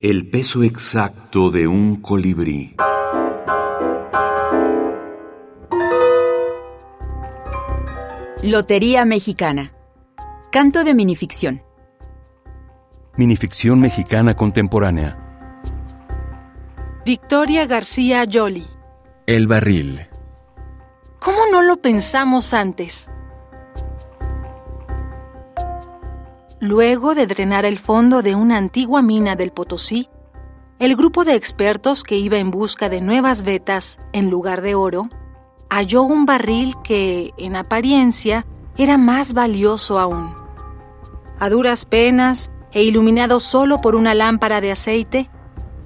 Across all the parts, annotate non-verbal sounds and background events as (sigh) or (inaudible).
El peso exacto de un colibrí. Lotería Mexicana. Canto de minificción. Minificción mexicana contemporánea. Victoria García Yoli. El barril. ¿Cómo no lo pensamos antes? Luego de drenar el fondo de una antigua mina del Potosí, el grupo de expertos que iba en busca de nuevas vetas en lugar de oro halló un barril que, en apariencia, era más valioso aún. A duras penas e iluminado solo por una lámpara de aceite,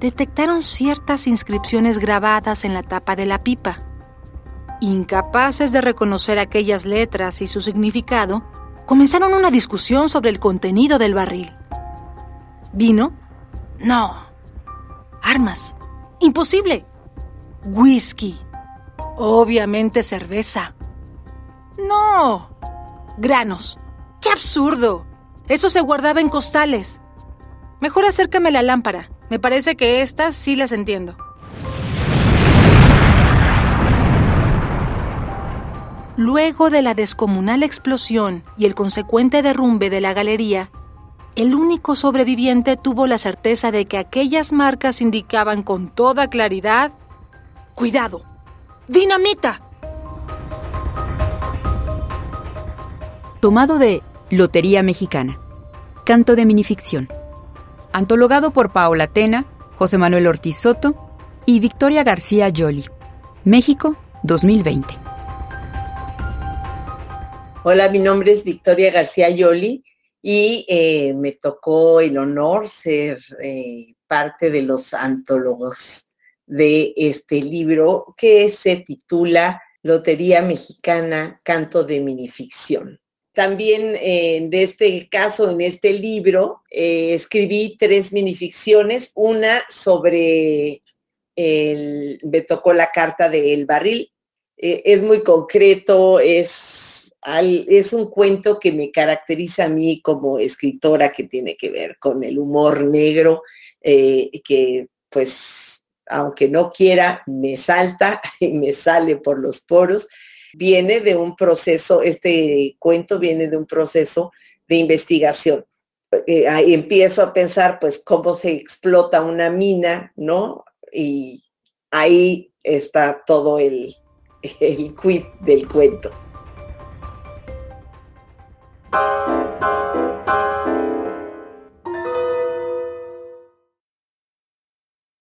detectaron ciertas inscripciones grabadas en la tapa de la pipa. Incapaces de reconocer aquellas letras y su significado, comenzaron una discusión sobre el contenido del barril. ¿Vino? No. Armas. Imposible. Whisky. Obviamente cerveza. No. Granos. ¡Qué absurdo! Eso se guardaba en costales. Mejor acércame la lámpara. Me parece que estas sí las entiendo. Luego de la descomunal explosión y el consecuente derrumbe de la galería, el único sobreviviente tuvo la certeza de que aquellas marcas indicaban con toda claridad, ¡Cuidado! ¡Dinamita! Tomado de Lotería Mexicana. Canto de minificción. Antologado por Paola Tena, José Manuel Ortiz Soto y Victoria García Yoli. México, 2020. Hola, mi nombre es Victoria García Yoli y eh, me tocó el honor ser eh, parte de los antólogos de este libro que se titula Lotería Mexicana, Canto de Minificción. También eh, de este caso, en este libro, escribí tres minificciones, una sobre, el, me tocó la carta del barril, es muy concreto, es es un cuento que me caracteriza a mí como escritora que tiene que ver con el humor negro, eh, que pues aunque no quiera, me salta (laughs) y me sale por los poros. Viene de un proceso, este cuento viene de un proceso de investigación. Eh, empiezo a pensar pues cómo se explota una mina, ¿no? Y ahí está todo el, (laughs) el quid del cuento.